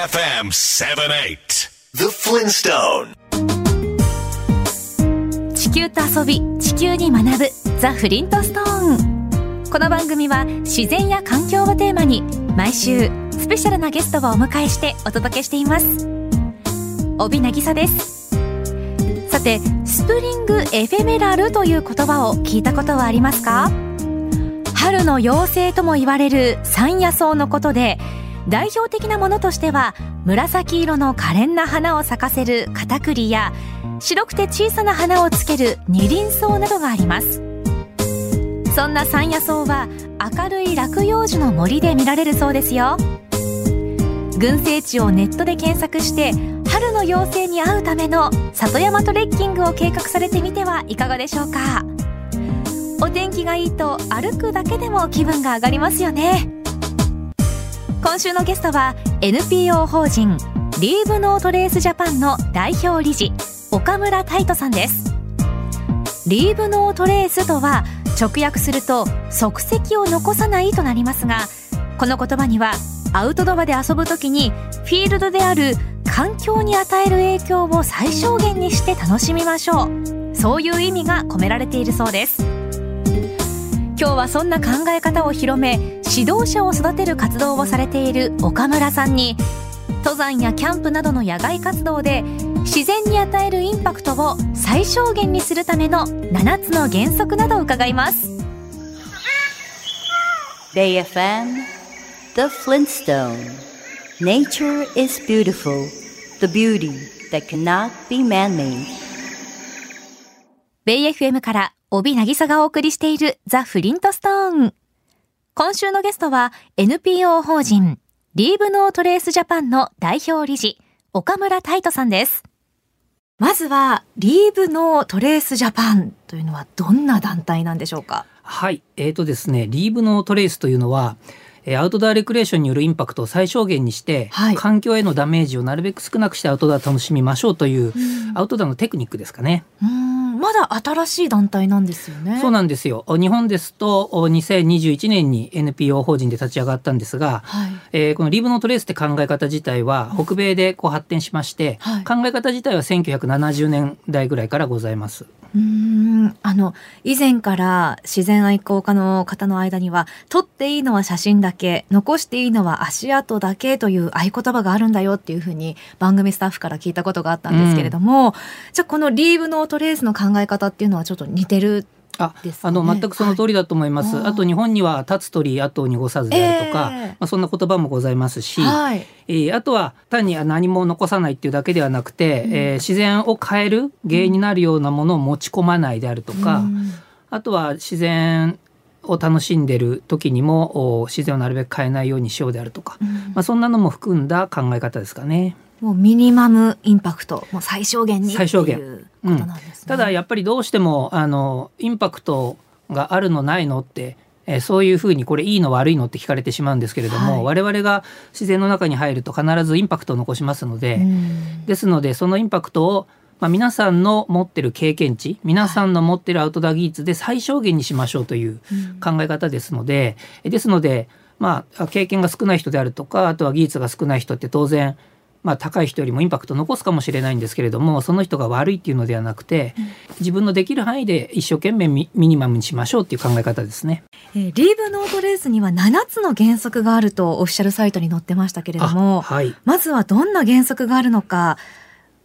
FM 78 The Flintstone 地球と遊び地球に学ぶザ・フリントストーンこの番組は自然や環境をテーマに毎週スペシャルなゲストをお迎えしてお届けしています。帯渚です。さてスプリングエフェメラルという言葉を聞いたことはありますか？春の妖精とも言われる山野草のことで代表的なものとしては紫色の可憐な花を咲かせるカタクリや白くて小さな花をつける二輪草などがあります。そんな山野草は明るい落葉樹の森で見られるそうですよ。群生地をネットで検索して春の妖精に会うための里山トレッキングを計画されてみてはいかがでしょうか。お天気がいいと歩くだけでも気分が上がりますよね。今週のゲストは NPO 法人リーブノートレースジャパンの代表理事岡村太斗さんです。リーブノートレースとは直訳すると足跡を残さないとなりますがこの言葉にはアウトドアで遊ぶ時にフィールドである環境に与える影響を最小限にして楽しみましょう。そういう意味が込められているそうです。今日はそんな考え方を広め指導者を育てる活動をされている岡村さんに登山やキャンプなどの野外活動で自然に与えるインパクトを最小限にするための7つの原則などを伺います。Bay FM The Flintstone Nature is beautiful The beauty that cannot be man-made. ベイ FM から帯渚がお送りしているザ・フリントストーン。今週のゲストは NPO 法人リーブノートレースジャパンの代表理事岡村太斗さんです。まずはリーブノートレースジャパンというのはどんな団体なんでしょうか？はい、えーとですね、リーブのトレースというのは、えーアウトドアレクレーションによるインパクトを最小限にして、はい。環境へのダメージをなるべく少なくしてアウトドアを楽しみましょうという、アウトドアのテクニックですかね。うーんまだ新しい団体なんですよねそうなんですよ。日本ですとお2021年に NPO 法人で立ち上がったんですが、はいえーこのリーブノートレースって考え方自体は北米でこう発展しまして、はい考え方自体は1970年代ぐらいからございます。うん。あの以前から自然愛好家の方の間には撮っていいのは写真だけ残していいのは足跡だけという合言葉があるんだよっていうふうに番組スタッフから聞いたことがあったんですけれども、じゃあこのリーブのトレースの考え方っていうのはちょっと似てるあですかあのね全くその通りだと思います。はいあと日本には立つ鳥後を濁さずであるとか、ええ。まあそんな言葉もございますし、はい。えーあとは単に何も残さないっていうだけではなくて、うん。えー自然を変える原因になるようなものを持ち込まないであるとか、うん。あとは自然を楽しんでる時にもお自然をなるべく変えないようにしようであるとか、うん。まあ、そんなのも含んだ考え方ですかね。もうミニマムインパクトもう最小限に最小限いうことなんですね。ただやっぱりどうしてもあのインパクトがあるのないのって、えーそういうふうにこれいいの悪いのって聞かれてしまうんですけれども、我々が自然の中に入ると必ずインパクトを残しますので、うん。ですのでそのインパクトを、まあ、皆さんの持ってる経験値皆さんの持ってるアウトドア技術で最小限にしましょうという考え方ですので、えですので、まあ、経験が少ない人であるとかあとは技術が少ない人って当然まあ、高い人よりもインパクトを残すかもしれないんですけれどもその人が悪いっていうのではなくて、自分のできる範囲で一生懸命ミミニマムにしましょうっていう考え方ですね。えーリーブノートレースには7つの原則があるとオフィシャルサイトに載ってましたけれども、あはいまずはどんな原則があるのか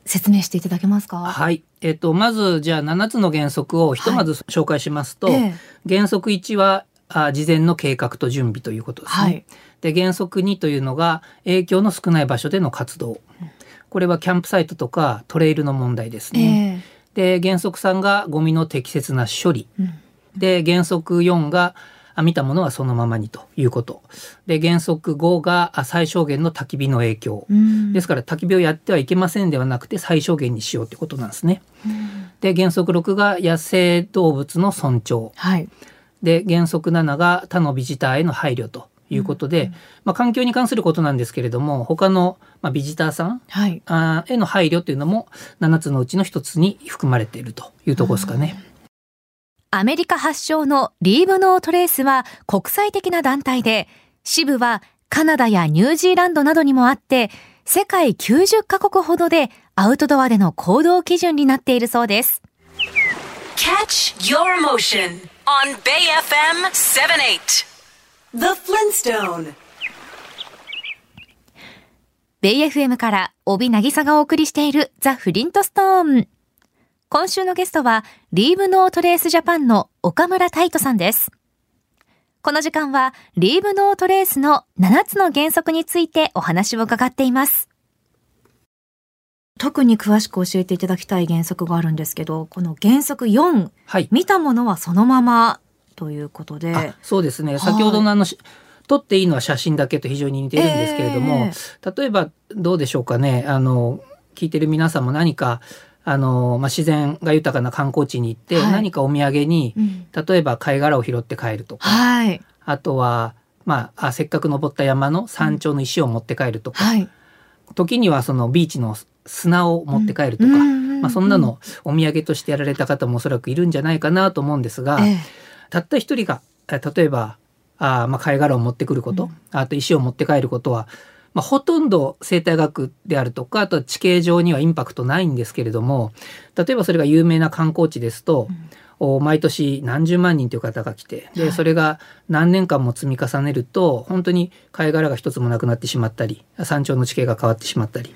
説明していただけますか？はい、えっと、まずじゃあ7つの原則をひとまず紹介しますと、ええ原則1はあ事前の計画と準備ということですね。はいで原則2というのが影響の少ない場所での活動。これはキャンプサイトとかトレイルの問題ですえね。えで原則3がゴミの適切な処理。うんで原則4があ見たものはそのままにということ。で原則5があ最小限の焚き火の影響。うんですから焚き火をやってはいけませんではなくて最小限にしようということなんですね。で原則6が野生動物の尊重。はい。で原則7が他のビジターへの配慮ということで、まあ、環境に関することなんですけれども他の、まあ、ビジターさんはい。あーへの配慮というのも7つのうちの1つに含まれているというところですかね。アメリカ発祥のリーブノートレースは国際的な団体で、支部はカナダやニュージーランドなどにもあって、世界90カ国ほどでアウトドアでの行動基準になっているそうです。Catch your motion on Bay FM 78. The Flintstone. ベイ FM から帯渚がお送りしているザ・フリントストーン。今週のゲストは、リーブノートレースジャパンの岡村太斗さんです。この時間は、リーブノートレースの7つの原則についてお話を伺っています。特に詳しく教えていただきたい原則があるんですけど、この原則4、はい。見たものはそのままということで、あそうですね。先ほどのあの、し撮っていいのは写真だけと非常に似てるんですけれども、例えばどうでしょうかね。あの、聞いてる皆さんも何か、あの、まあ、自然が豊かな観光地に行って、はい。何かお土産に、うん。例えば貝殻を拾って帰るとか、はい。あとは、まああ、せっかく登った山の山頂の石を持って帰るとか、はい。時にはそのビーチの砂を持って帰るとか、うんうん。うん。うん。まあ、そんなのお土産としてやられた方もおそらくいるんじゃないかなと思うんですが、ええたった一人がえ例えばあーまあ貝殻を持ってくること、あと石を持って帰ることは、まあ、ほとんど生態学であるとかあとは地形上にはインパクトないんですけれども例えばそれが有名な観光地ですと、お毎年何十万人という方が来てでそれが何年間も積み重ねると本当に貝殻が一つもなくなってしまったり山頂の地形が変わってしまったり、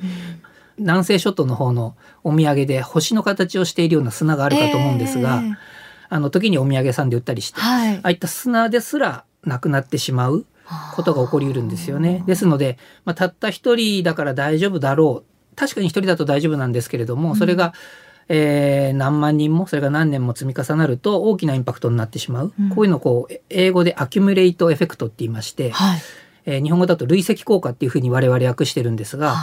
南西諸島の方のお土産で星の形をしているような砂があるかと思うんですが、ええあの時にお土産屋さんで売ったりして、はい。ああいった砂ですらなくなってしまうことが起こりうるんですよね。ですので、まあ、たった一人だから大丈夫だろう。確かに一人だと大丈夫なんですけれどもそれが、えー何万人もそれが何年も積み重なると大きなインパクトになってしまう、うん。こういうのをこう英語で accumulate effect って言いまして、はい。えー日本語だと累積効果っていうふうに我々訳してるんですが、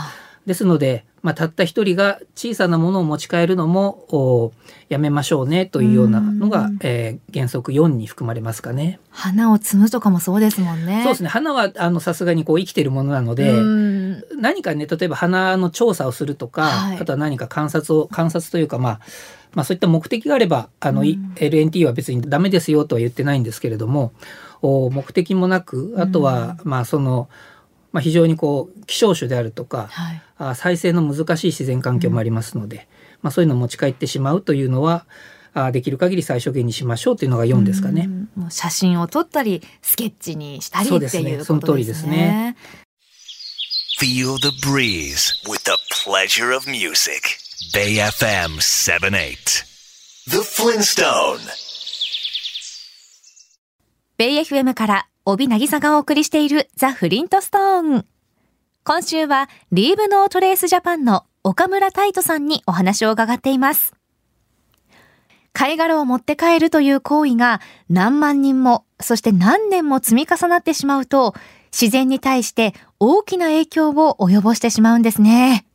ですので、まあ、たった一人が小さなものを持ち帰るのもおやめましょうねというようなのが、うん。えー原則4に含まれますかね。花を摘むとかもそうですもんね。そうですね。花はあのさすがにこう生きてるものなので、うん。何かね例えば花の調査をするとか、はい。あとは何か観察を観察というかまあまあそういった目的があればあの、い LNT は別にダメですよとは言ってないんですけれどもお目的もなくあとは、まあその、まあ、非常にこう希少種であるとか、はい。あ再生の難しい自然環境もありますので、まあ、そういうのを持ち帰ってしまうというのはあできる限り最小限にしましょうというのが4ですかね。うんもう写真を撮ったり、スケッチにしたりってそうですねいうその通りですすね。Feel the breeze with the pleasure of music. Bay FM 78. The Flintstone. ベイ FM から帯渚がお送りしているザ・フリントストーン。今週はリーブノートレースジャパンの岡村太斗さんにお話を伺っています。貝殻を持って帰るという行為が何万人も、そして何年も積み重なってしまうと、自然に対して大きな影響を及ぼしてしまうんですね。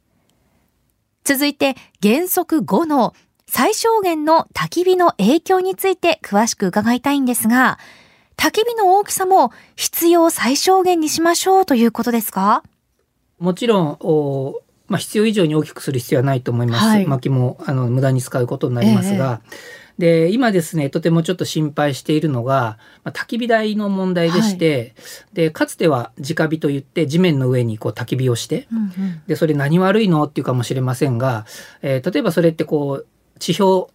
続いて原則5の最小限の焚き火の影響について詳しく伺いたいんですが、焚き火の大きさも必要最小限にしましょうということですか？もちろんお、まあ、必要以上に大きくする必要はないと思います。はい。薪もあの無駄に使うことになりますが、で今ですねとてもちょっと心配しているのが、まあ、焚き火台の問題でして、でかつては直火といって地面の上にこう焚き火をして、でそれ何悪いの？っていうかもしれませんが、えー例えばそれってこう地表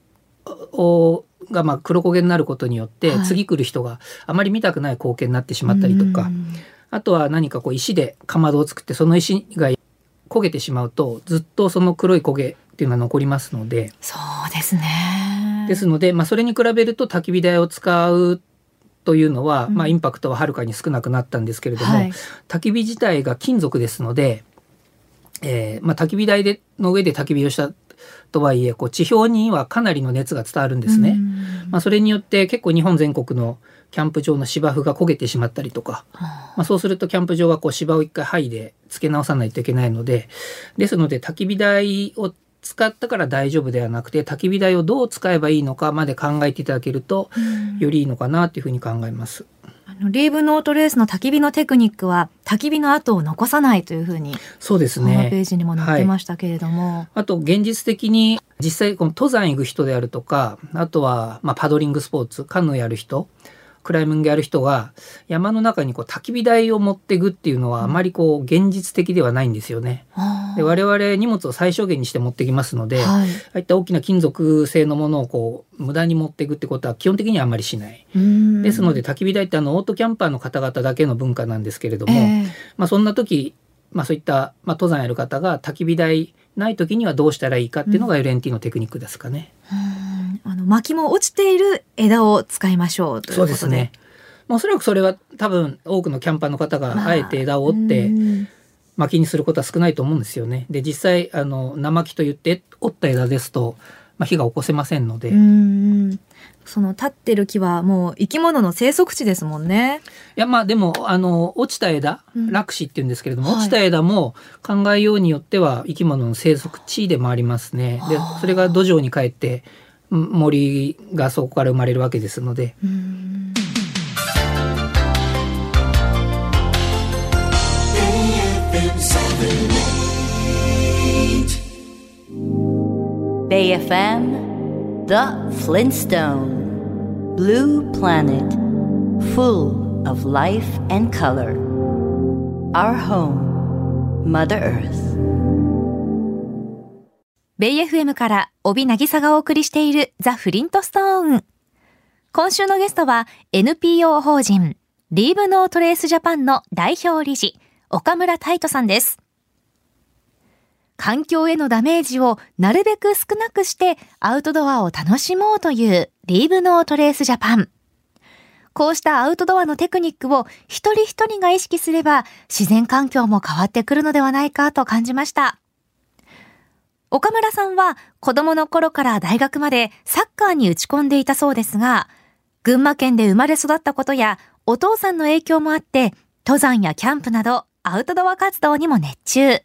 をがまあ黒焦げになることによって、はい。次来る人があまり見たくない光景になってしまったりとか、あとは何かこう石でかまどを作ってその石が焦げてしまうとずっとその黒い焦げっていうのは残りますので。そうですね。ですので、まあ、それに比べると焚き火台を使うというのは、うん。まあ、インパクトははるかに少なくなったんですけれども、はい。焚き火自体が金属ですので、えーまあ、焚き火台での上で焚き火をしたとはいえこう地表にはかなりの熱が伝わるんですね。まあ、それによって結構日本全国のキャンプ場の芝生が焦げてしまったりとか、まあ、そうするとキャンプ場はこう芝を一回剥いで付け直さないといけないのでですので焚き火台を使ったから大丈夫ではなくて焚き火台をどう使えばいいのかまで考えていただけるとよりいいのかなというふうに考えます。リーブノートレースの焚き火のテクニックは焚き火の跡を残さないというふうにそうですホームペーね。ジにも載ってましたけれども、あと現実的に実際この登山行く人であるとかあとはまあパドリングスポーツカヌーやる人クライミングやる人は山の中にこう焚き火台を持っていくっていうのはあまりこう現実的ではないんですよね。で我々荷物を最小限にして持ってきますので、はい、ああいった大きな金属製のものをこう無駄に持っていくってことは基本的にはあまりしない。ですので焚き火台ってあのオートキャンパーの方々だけの文化なんですけれども、えー、まあ、そんな時、まあ、そういった、まあ、登山やる方が焚き火台ない時にはどうしたらいいかっていうのが LNT のテクニックですかね。あの薪も落ちている枝を使いましょうということで。そうですね。おそらくそれは多分多くのキャンパーの方があえて枝を折って、薪にすることは少ないと思うんですよね。で実際あの生木と言って折った枝ですと、まあ、火が起こせませんので。その立ってる木はもう生き物の生息地ですもんね。いやまあでもあの落ちた枝、落枝っていうんですけれども、落ちた枝も考えようによっては生き物の生息地でもありますね。でそれが土壌に帰って森がそこから生まれるわけですので。BAFM The Flintstone Blue Planet Full of life and color Our home Mother Earth ベイ FM から帯渚がお送りしているザ・フリントストーン。今週のゲストは NPO 法人リーブノートレースジャパンの代表理事岡村太斗さんです。環境へのダメージをなるべく少なくしてアウトドアを楽しもうというリーブノートレースジャパン。こうしたアウトドアのテクニックを一人一人が意識すれば自然環境も変わってくるのではないかと感じました。岡村さんは子供の頃から大学までサッカーに打ち込んでいたそうですが、群馬県で生まれ育ったことやお父さんの影響もあって、登山やキャンプなどアウトドア活動にも熱中。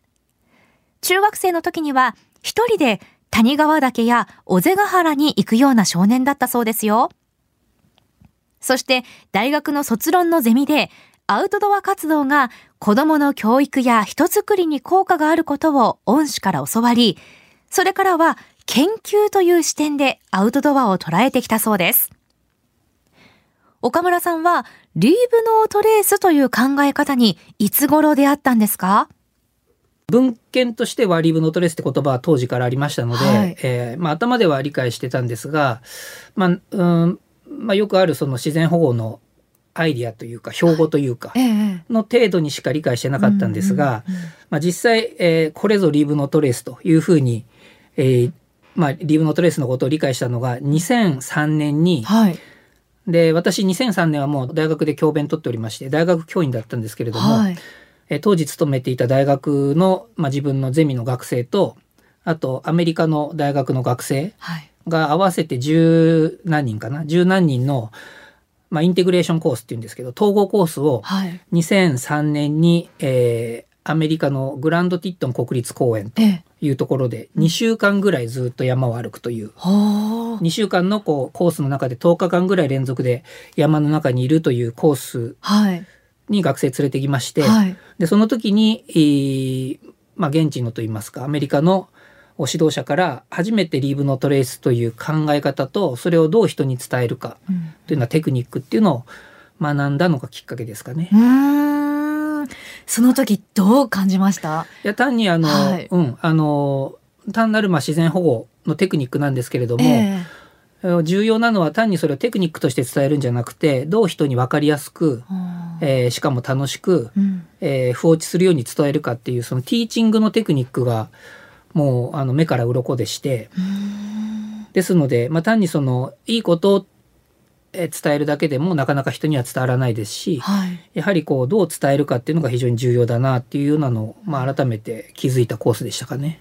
中学生の時には一人で谷川岳や尾瀬ヶ原に行くような少年だったそうですよ。そして大学の卒論のゼミでアウトドア活動が子供の教育や人づくりに効果があることを恩師から教わり、それからは研究という視点でアウトドアを捉えてきたそうです。岡村さんは、リーブノートレースという考え方にいつ頃出会ったんですか？文献としてはリーブノートレースって言葉は当時からありましたので、はい、えー、まあ、頭では理解してたんですが、まあうんまあ、よくあるその自然保護のアイディアというか標語というかの程度にしか理解してなかったんですが、まあ、実際、えー、これぞリーブノートレースというふうに、えーまあ、リーブノートレースのことを理解したのが2003年に、はい、で私2003年はもう大学で教鞭取っておりまして大学教員だったんですけれども、はい、えー、当時勤めていた大学の、まあ、自分のゼミの学生とあとアメリカの大学の学生が合わせて十何人かな？十何人のまあ、インテグレーションコースっていうんですけど統合コースを2003年に、えー、アメリカのグランドティットン国立公園というところで2週間ぐらいずっと山を歩くという、2週間のこうコースの中で10日間ぐらい連続で山の中にいるというコースに学生連れてきまして、はい、でその時に、えーまあ、現地のといいますかアメリカの指導者から初めてリーブのトレースという考え方とそれをどう人に伝えるかというのはテクニックっていうのを学んだのがきっかけですかね。その時どう感じました？いや単にあの、はい、うんあの単なるまあ自然保護のテクニックなんですけれども、えー、重要なのは単にそれをテクニックとして伝えるんじゃなくてどう人に分かりやすく、えー、しかも楽しく、うん、えー、不落ちするように伝えるかっていうそのティーチングのテクニックがもうあの目から鱗でしてですので、まあ、単にそのいいことを伝えるだけでもなかなか人には伝わらないですし、はい、やはりこうどう伝えるかっていうのが非常に重要だなっていうようなのを、まあ、改めて気づいたコースでしたかね。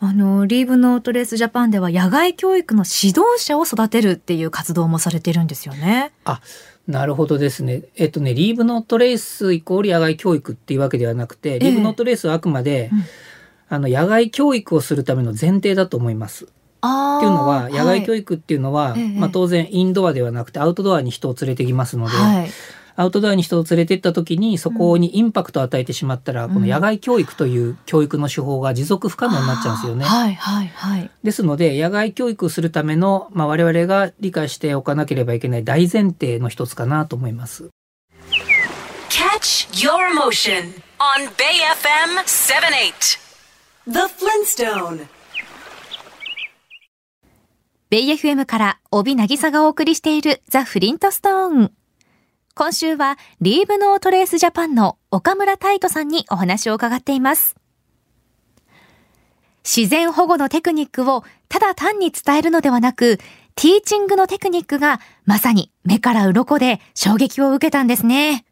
あのリーブノートレースジャパンでは野外教育の指導者を育てるっていう活動もされてるんですよね。あなるほどですね。えっとねリーブノートレースイコール野外教育っていうわけではなくて、リーブノートレースはあくまで、うんあの野外教育をするための前提だと思います。っていうのは野外教育っていうのは、はい、まあ、当然インドアではなくてアウトドアに人を連れてきますので、はい、アウトドアに人を連れてった時にそこにインパクトを与えてしまったら、この野外教育という教育の手法が持続不可能になっちゃうんですよね。はいはいはい。ですので野外教育するための、まあ、我々が理解しておかなければいけない大前提の一つかなと思います。Catch your motion on Bay FM 78 The Flintstone ベイ FM から帯渚がお送りしているザ・フリントストーン。今週はリーブノートレースジャパンの岡村太斗さんにお話を伺っています。自然保護のテクニックをただ単に伝えるのではなく、ティーチングのテクニックがまさに目から鱗で衝撃を受けたんですね。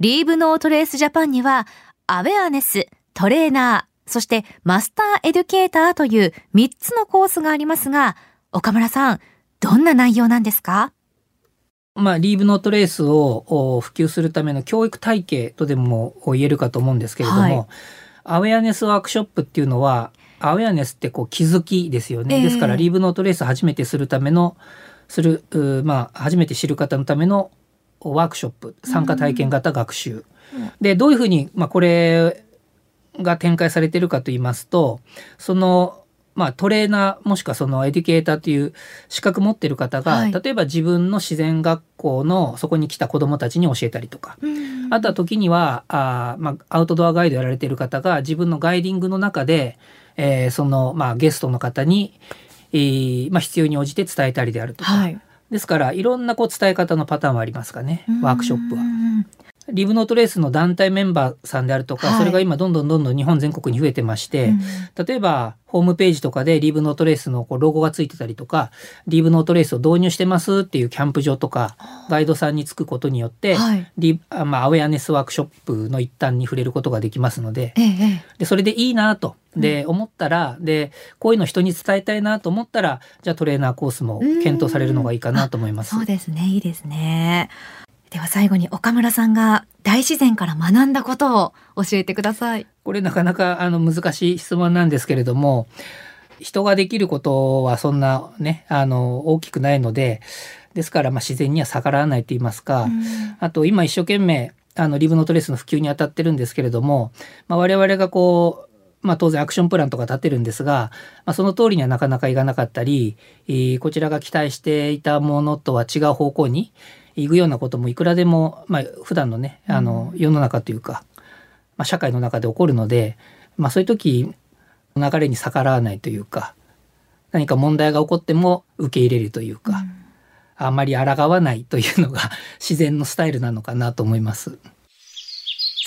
リーブノートレースジャパンには、アウェアネス、トレーナー、そしてマスターエデュケーターという3つのコースがありますが、岡村さん、どんな内容なんですか？まあ、リーブノートレースを普及するための教育体系とでも言えるかと思うんですけれども、はい、awareness workshop っていうのは、 awareness ってこう気づきですよね。えー、ですから、 Leave No Trace 初めてするための、する、まあ、初めて知る方のためのワークショップ、参加体験型学習。で、どういうふうに、まあ、これが展開されてるかと言いますと、その、まあ、トレーナーもしくはその educator という資格持ってる方が、はい、例えば自分の自然学校のそこに来た子どもたちに教えたりとか、あとは時にはあ、まあ、アウトドアガイドやられてる方が自分のガイディングの中で、えー、その、まあ、ゲストの方に、えーまあ、必要に応じて伝えたりであるとか、はい、ですからいろんなこう伝え方のパターンはありますかね。ワークショップは。リブノートレースの団体メンバーさんであるとか、はい、それが今どんどんどんどん日本全国に増えてまして、うん、例えばホームページとかでリブノートレースのこうロゴがついてたりとかリブノートレースを導入してますっていうキャンプ場とかガイドさんにつくことによって、はい、リまあ、アウェアネスワークショップの一端に触れることができますのでええ、でそれでいいなと。で、思ったらでこういうの人に伝えたいなと思ったらじゃあトレーナーコースも検討されるのがいいかなと思います。そうですね。いいですねでは最後に岡村さんが大自然から学んだことを教えてください。これなかなかあの難しい質問なんですけれども、人ができることはそんなね、あの大きくないので、ですからまあ自然には逆らわないと言いますか、うん、あと今一生懸命あのリブノートレースの普及に当たってるんですけれども、まあ、我々がこうまあ、当然アクションプランとか立てるんですが、まあ、その通りにはなかなかいかなかったり、こちらが期待していたものとは違う方向に行くようなこともいくらでも、まあ、普段のねあの世の中というか、まあ、社会の中で起こるので、まあ、そういう時流れに逆らわないというか何か問題が起こっても受け入れるというか、うん、あんまり抗わないというのが 自然のスタイルなのかなと思います。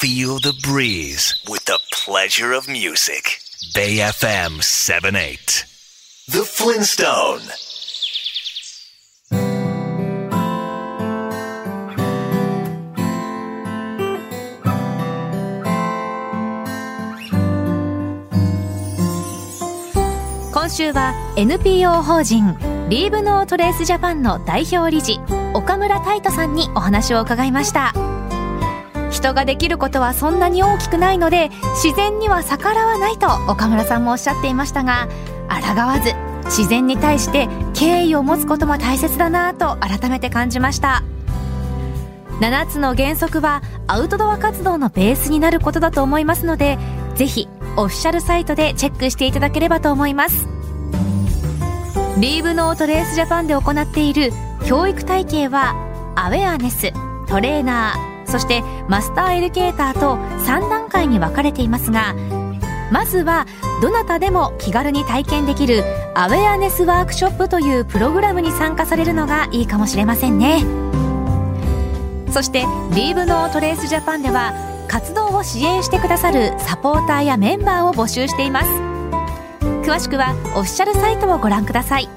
Feel the breeze with the pleasure of music. Bay FM 78. The Flintstone. 今週は NPO 法人リーブノートレースジャパンの代表理事岡村太斗さんにお話を伺いました。人ができることはそんなに大きくないので自然には逆らわないと岡村さんもおっしゃっていましたが抗わず自然に対して敬意を持つことも大切だなと改めて感じました。7つの原則はアウトドア活動のベースになることだと思いますのでぜひオフィシャルサイトでチェックしていただければと思います。リーブノートレースジャパンで行っている教育体系はアウェアネストレーナーそしてマスターエデュケーターと3段階に分かれていますがまずはどなたでも気軽に体験できるアウェアネスワークショップというプログラムに参加されるのがいいかもしれませんね。そしてリーブノートレースジャパンでは活動を支援してくださるサポーターやメンバーを募集しています。詳しくはオフィシャルサイトをご覧ください。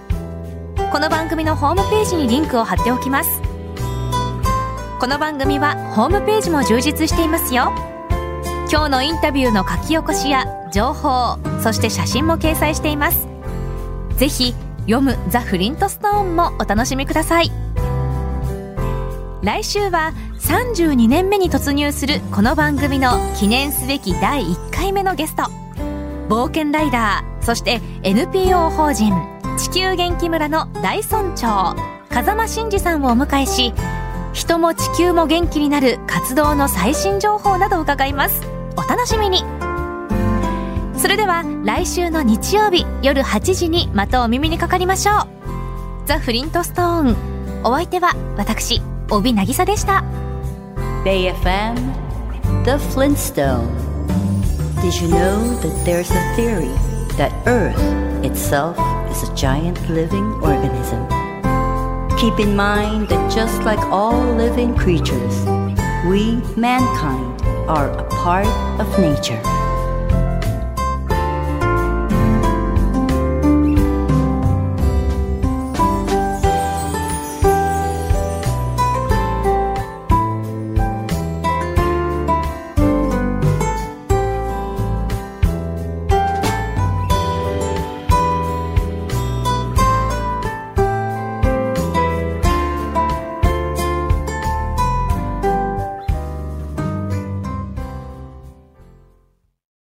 この番組のホームページにリンクを貼っておきます。この番組はホームページも充実していますよ。今日のインタビューの書き起こしや情報そして写真も掲載しています。ぜひ読むザ・フリントストーンもお楽しみください。来週は32年目に突入するこの番組の記念すべき第1回目のゲスト冒険ライダーそして NPO 法人地球元気村の大村長風間真司さんをお迎えし人も地球も元気になる活動の最新情報などを伺います。お楽しみに。それでは来週の日曜日夜8時にまたお耳にかかりましょう。ザ・フリントストーン。お相手は私帯渚でした。BayFM The Flintstone Did you know that there's a theory that Earth itself is a giant living organism? Keep in mind that just like all living creatures, we, mankind, are a part of nature.